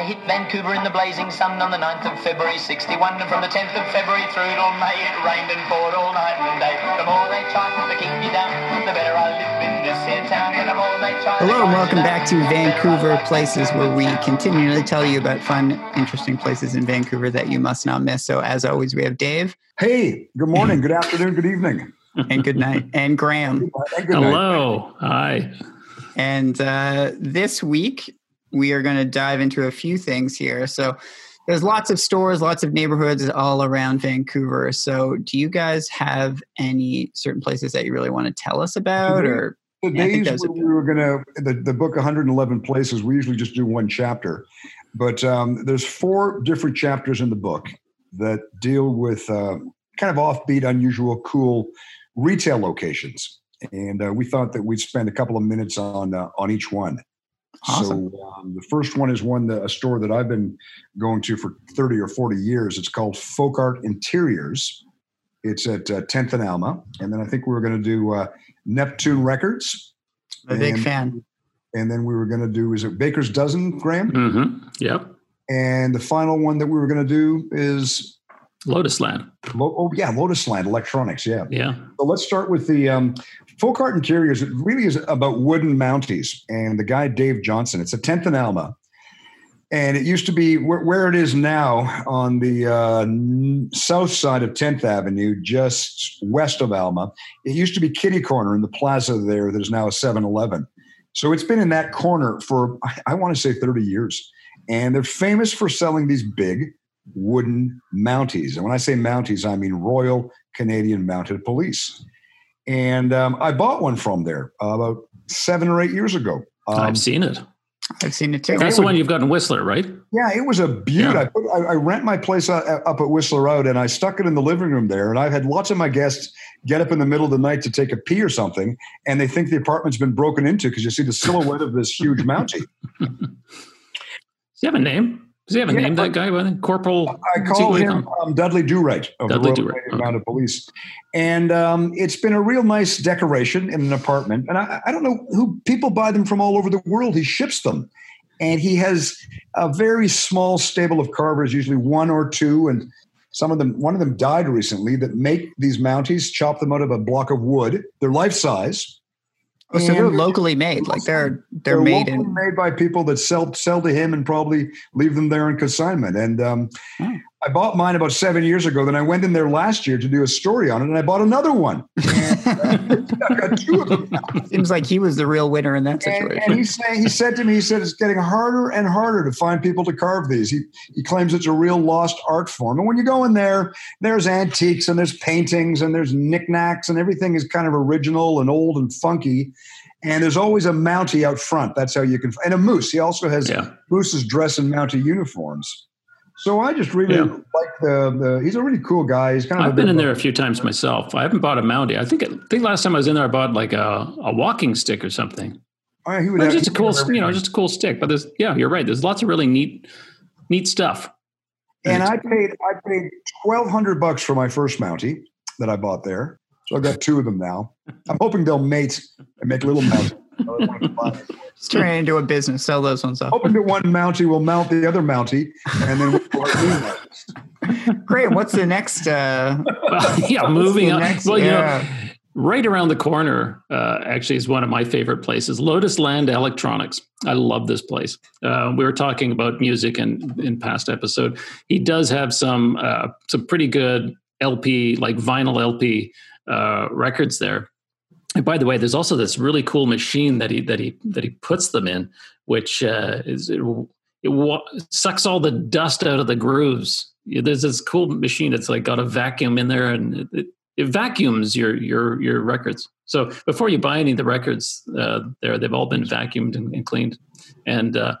I hit Vancouver in the blazing sun on the 9th of February 61, and from the 10th of February through till May, it rained and poured all night and day. The more they try to keep me down, the better I live in this here town. And the more they try Hello and welcome back to Vancouver Places, where we continually tell you about fun, interesting places in Vancouver that you must not miss. So, as always, we have Dave. Hey, good morning, good afternoon, good evening. And good night. And Graeme. And good Hello. Hi. And uh, this week, we are going to dive into a few things here. So, there's lots of stores, lots of neighborhoods all around Vancouver. So, do you guys have any certain places that you really want to tell us about? Or The I think days are when we were gonna the, the book 111 places, we usually just do one chapter, but um, there's four different chapters in the book that deal with uh, kind of offbeat, unusual, cool retail locations, and uh, we thought that we'd spend a couple of minutes on uh, on each one. Awesome. So um, the first one is one that a store that I've been going to for 30 or 40 years. It's called Folk Art Interiors. It's at uh, 10th and Alma, and then I think we were going to do uh, Neptoon Records. I'm a big fan. And then we were going to do is it Baker's Dozen, Graeme? Mm-hmm. Yep. And the final one that we were going to do is Lotus Land. Lo- oh yeah, Lotus Land Electronics. Yeah. Yeah. So let's start with the um, Folk Art Interiors. It really is about wooden mounties, and the guy Dave Johnson. It's a 10th and Alma, and it used to be where, where it is now on the uh, south side of 10th Avenue, just west of Alma. It used to be Kitty Corner in the plaza there. There's now a 7-Eleven. So it's been in that corner for I, I want to say 30 years, and they're famous for selling these big wooden mounties. And when I say mounties, I mean Royal Canadian Mounted Police. And um, I bought one from there uh, about seven or eight years ago. Um, I've seen it. I've seen it too. That's the one you've got in Whistler, right? yeah, it was a beaut. Yeah. I, put, I, I rent my place uh, up at Whistler Road, and I stuck it in the living room there. And I've had lots of my guests get up in the middle of the night to take a pee or something, and they think the apartment's been broken into because you see the silhouette of this huge mountie. Does he have a name? Does he have a Yeah, name, that guy? What- Corporal? I call him um, Dudley Do-Right of Dudley the Royal okay. Mounted Police, and um, it's been a real nice decoration in an apartment. And I, I don't know who people buy them from all over the world. He ships them, and he has a very small stable of carvers, usually one or two, and some of them. One of them died recently. That make these mounties, chop them out of a block of wood. They're life size. Oh, so they're locally made. Like they're they're, made locally in. made by people that sell sell to him and probably leave them there in consignment. And um, Hmm. I bought mine about seven years ago. Then I went in there last year to do a story on it, and I bought another one. And, I've got two of them. Seems like he was the real winner in that situation. and he said he said to me, he said it's getting harder and harder to find people to carve these. He he claims it's a real lost art form. And when you go in there, there's antiques and there's paintings and there's knickknacks and everything is kind of original and old and funky. And there's always a Mountie out front. That's how you can. And a moose. He also has Yeah. Moose's dress and Mountie uniforms. So I just really Yeah. like the, the. He's a really cool guy. He's kind of. I've been in there a few times myself. I haven't bought a mountie. I think I think last time I was in there, I bought like a, a walking stick or something. Oh, he would have- just a cool, you know, just a cool stick. But there's, yeah, you're right. There's lots of really neat, neat stuff. And I paid I paid twelve hundred bucks for my first Mountie that I bought there. So I've got two of them now. I'm hoping they'll mate and make little Mounties. Just turn it into a business. Sell those ones up. hoping that one Mountie will mount the other Mountie, and then we'll have new Mounties. Great. What's the next? Uh, Well, yeah, moving on. next- well, you yeah. know, right around the corner, uh, actually, is one of my favorite places. Lotus Land Electronics. I love this place. Uh, we were talking about music in in past episode. He does have some uh, some pretty good LP, like vinyl LP uh, records there. And by the way, there's also this really cool machine that he that he that he puts them in, which uh, is it, it sucks all the dust out of the grooves. There's this cool machine that's like got a vacuum in there, and it, it, vacuums your your your records. So before you buy any of the records, uh, there they've all been vacuumed and, and cleaned, and uh,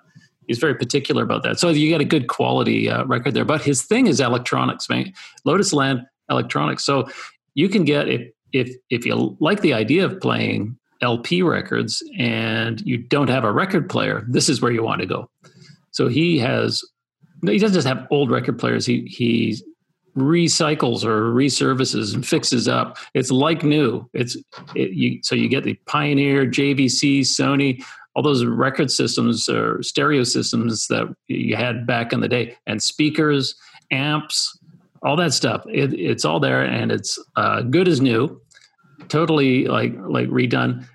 he's very particular about that. So you get a good quality uh, record there. But his thing is electronics, man. Lotus Land Electronics. So you can get if if if you like the idea of playing LP records and you don't have a record player, this is where you want to go. So he has he doesn't just have old record players. He he recycles or resurfaces and fixes up. It's like new. It's it, you so you get the Pioneer, JVC, Sony, all those record systems or stereo systems that you had back in the day, and speakers, amps, all that stuff. It, it's all there, and it's uh, good as new, totally like like redone.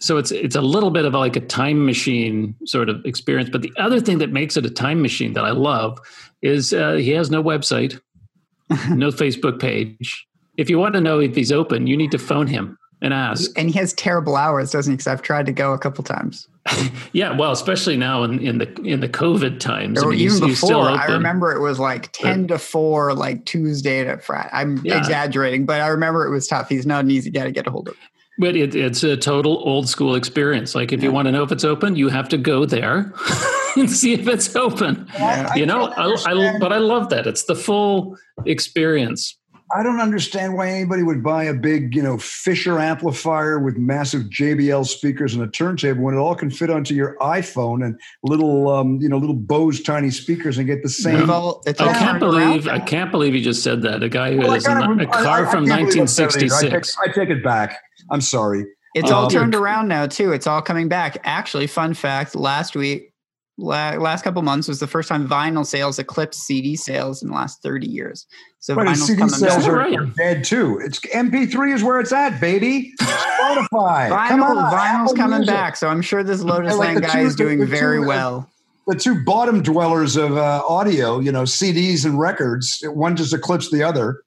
So it's it's a little bit of like a time machine sort of experience. But the other thing that makes it a time machine that I love is uh, he has no website, no Facebook page. If you want to know if he's open, you need to phone him and ask. And he has terrible hours, doesn't he? Because I've tried to go a couple times. yeah, well, especially now in, in the in the COVID times. Or I mean, even he's- he's still before, I remember it was like ten to four, like Tuesday to Friday. I'm Yeah. exaggerating, but I remember it was tough. He's not an easy guy to get a hold of. But it, it's a total old school experience. Like if you want to know if it's open, you have to go there and see if it's open. Yeah. you know, I, I, but I love that. It's the full experience. I don't understand why anybody would buy a big, you know, Fisher amplifier with massive JBL speakers and a turntable when it all can fit onto your iPhone and little, um, you know, little Bose tiny speakers and get the same. all, it's I can't believe I can't believe you just said that. A guy who Well, has a, kind of- car I from can't believe I said it. I take, 1966. I take it back. I'm sorry. It's all Um, turned around now too. It's all coming back. Actually, fun fact: last week, la- last couple months was the first time vinyl sales eclipsed CD sales in the last thirty years. So Right, CD sales are, Right. dead too. It's MP3 is where it's at, baby. Spotify. Come Vinyl, on, vinyl's Apple coming Music. back. So I'm sure this Lotus like Land guy two- is doing the very two, well. the two bottom dwellers of uh, audio, you know, CDs and records, one just eclipsed the other.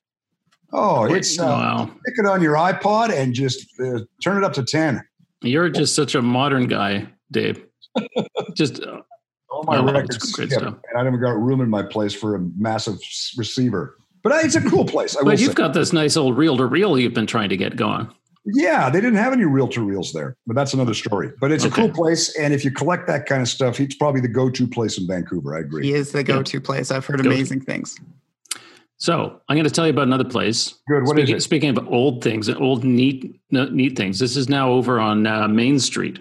Oh, it's uh, wow. stick it on your iPod and just uh, turn it up to 10. You're just such a modern guy, Dave. Just uh, All my that's records great stuff. and I haven't got room in my place for a massive receiver. But uh, it's a cool place. I but say. you've got this nice old reel to reel you've been trying to get going. Yeah, they didn't have any reel to reels there, but that's another story. But it's Okay. a cool place, and if you collect that kind of stuff, it's probably the go-to place in Vancouver. I agree. He is the go-to place. I've heard Go-to. amazing things. So I'm going to tell you about another place. Good. What is speaking, it? speaking of old things, and old neat neat things. This is now over on uh, Main Street,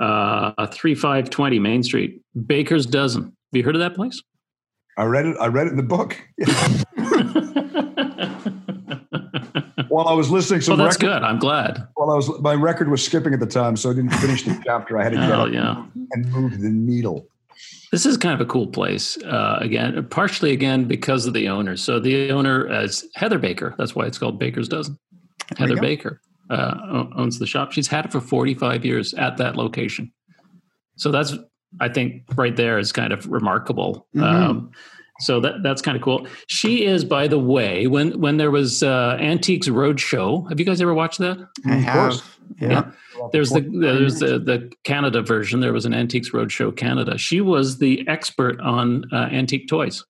uh, three five twenty Main Street, Baker's Dozen. Have you heard of that place? I read it. I read it in the book while I was listening. to well, that's record, good. I'm glad. While I was, my record was skipping at the time, so I didn't finish the chapter. I had to get Oh up yeah. and move the needle. This is kind of a cool place. Uh, again, partially again because of the owner. So the owner is Heather Baker. That's why it's called Baker's Dozen. Heather. Baker uh, owns the shop. She's had it for 45 years at that location. So that's, I think, right there is kind of remarkable. Mhm. Um, so that that's kind of cool. She is, by the way, when when there was uh, Antiques Roadshow. Have you guys ever watched that? I Of course. have. Yeah. There's the there's the, the Canada version. There was an Antiques Roadshow Canada. She was the expert on uh, antique toys.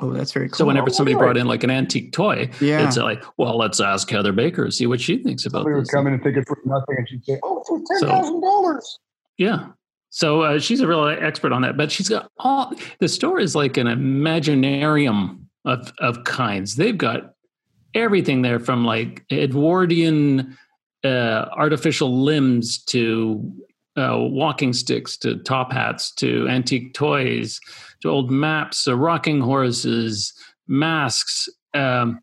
Oh, that's very cool. So whenever somebody really? brought in like an antique toy, yeah. it's like, well, let's ask Heather Baker, see what she thinks about Somebody would this. come in and think it for nothing, and she'd say, "Oh, for ten So- thousand dollars." Yeah. So uh, she's a real expert on that. But she's got all the store is like an imaginarium of of kinds. They've got everything there from like Edwardian uh, artificial limbs to uh, walking sticks to top hats to antique toys to old maps, uh, rocking horses, masks. Um,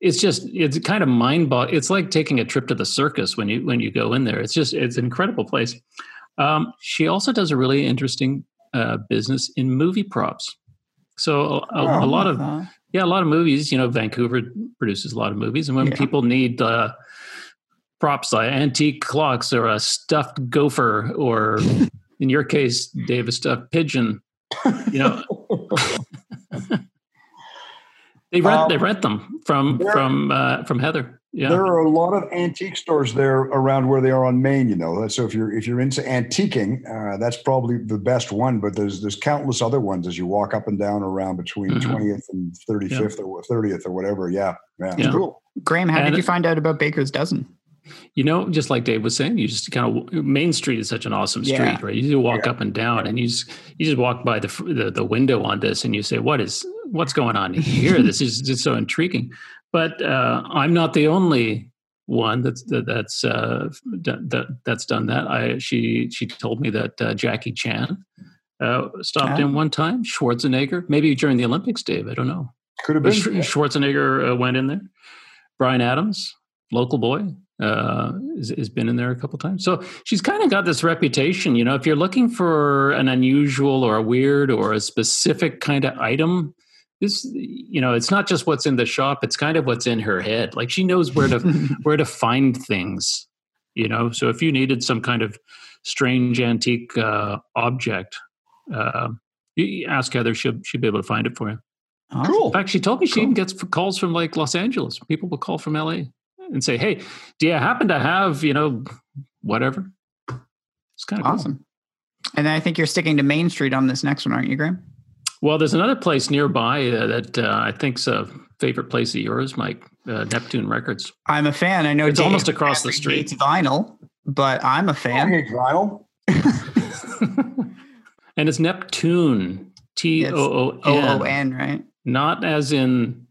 it's just it's kind of mind boggling. It's like taking a trip to the circus when you when you go in there. It's just it's an incredible place. Um, she also does a really interesting uh, business in movie props. So a, a- Oh, a lot of yeah, a lot of movies. You know, Vancouver produces a lot of movies, and when Yeah. people need uh, props like antique clocks or a stuffed gopher, or in your case, Dave, a stuffed pigeon, you know, they rent Um, they rent them from there- from uh, from Heather. Yeah, There are a lot of antique stores there around where they are on Main You know, so if you're if you're into antiquing, uh, that's probably the best one. But there's there's countless other ones as you walk up and down around between Mhm. 20th and 35th or 30th or whatever. Yeah, yeah, Yeah. cool. Graeme, how And- did you find out about Baker's Dozen? You know, just like Dave was saying, you just kind of Main Street is such an awesome street, Yeah. right? You just walk up and down, and you just you just walk by the, the the window on this, and you say, "What is what's going on here? this is just so intriguing." But uh, I'm not the only one that's that, that's uh, that, that's done that. I she she told me that uh, Jackie Chan uh, stopped Ah. in one time. Schwarzenegger, maybe during the Olympics, Dave. I don't know. Could have been. Sch- Schwarzenegger uh, went in there. Bryan Adams, local boy, uh, has, has been in there a couple times. So she's kind of got this reputation. You know, if you're looking for an unusual or a weird or a specific kind of item, this you know it's not just what's in the shop it's kind of what's in her head like she knows where to where to find things you know so if you needed some kind of strange antique uh, object uh, you ask heather she'll, she'll be able to find it for you. Cool. in fact she told me she Cool. even gets calls from like los angeles people will call from la and say hey do you happen to have you know whatever it's kind of cool. Awesome. And I think you're sticking to Main Street on this next one, aren't you, Graeme? Well, there's another place nearby uh, that uh, I think's a favorite place of yours, Mike. Uh, Neptoon Records. I'm a fan. I know It's Dave almost across the street. It's vinyl, but I'm a fan. hate vinyl. and it's Neptoon. T O O O O N. N, right? Not as in,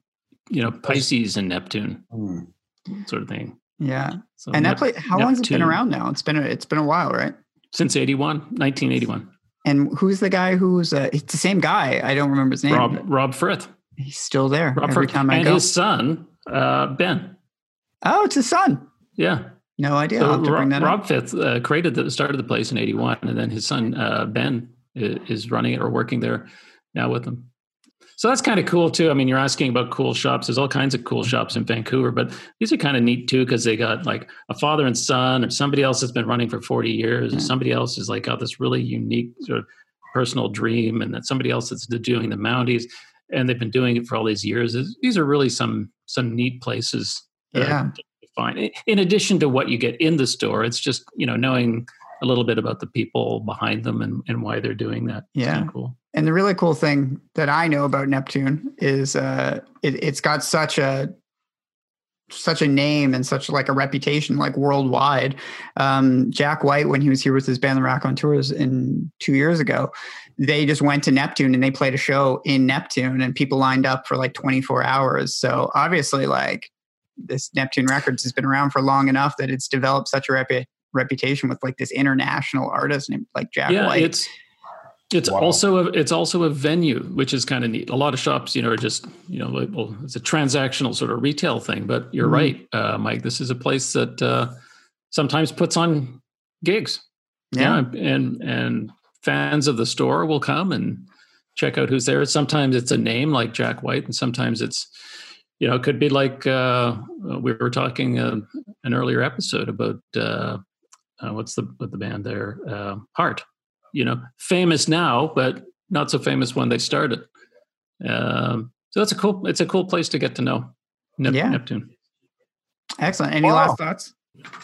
you know, Pisces and Neptune Hmm. Sort of thing. Yeah. So And that place, how long has it been around now? It's been a, it's been a while, right? Since 81, 1981. And who's the guy who's uh, it's the same guy? I don't remember his name. Rob Rob Frith. He's still there Rob every Frith. time I and go. his son, uh, Ben. oh, it's his son. Yeah. No idea. I'll So have to bring Rob, that up. Rob Frith uh, created the started the place in 81 and then his son uh, Ben is running it or working there now with them. So that's kind of cool too. I mean, you're asking about cool shops. There's all kinds of cool shops in Vancouver, but these are kind of neat too because they got like a father and son, or somebody else that's been running for 40 years, or somebody else is like got this really unique sort of personal dream, and then somebody else that's doing the Mounties, and they've been doing it for all these years. These are really some some neat places. uh, Yeah. to find. In addition to what you get in the store, it's just you know knowing a little bit about the people behind them and, and why they're doing that. Yeah. cool. And the really cool thing that I know about Neptoon is uh, it, it's got such a such a name and such like a reputation like worldwide. Um, Jack White, when he was here with his band, the Raconteurs, in two years ago, they just went to Neptoon and they played a show in Neptoon, and people lined up for like 24 hours. So obviously, like this Neptoon Records has been around for long enough that it's developed such a repu- reputation with like this international artist named like Jack yeah, White. it's it's Wow. also a it's also a venue, which is kind of neat. A lot of shops, you know, are just you know, like, well, it's a transactional sort of retail thing. But you're Mhm. right, uh, Mike. This is a place that uh, sometimes puts on gigs. yeah. and and fans of the store will come and check out who's there. Sometimes it's a name like Jack White, and sometimes it's you know it could be like uh, we were talking uh, an earlier episode about uh, what's the what the band there uh, Heart. You know, famous now, but not so famous when they started. Um, so that's a cool. It's a cool place to get to know Nep- Yeah. Neptoon. Excellent. Any Wow. last thoughts?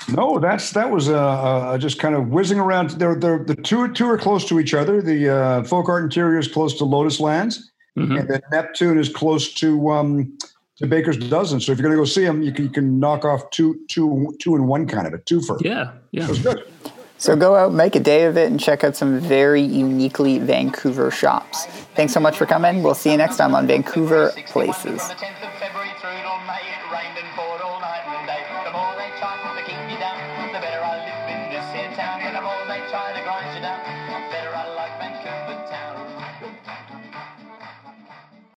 No, that's that was uh, uh, just kind of whizzing around. They're, they're, the two two are close to each other. The uh, Folk Art Interior is close to Lotus Lands, Mhm. and then Neptoon is close to um, to Baker's Dozen. So if you're going to go see them, you can you can knock off two two two in one kind of a twofer. Yeah, yeah. It was good. So go out, make a day of it, and check out some very uniquely Vancouver shops. Thanks so much for coming. We'll see you next time on Vancouver Places.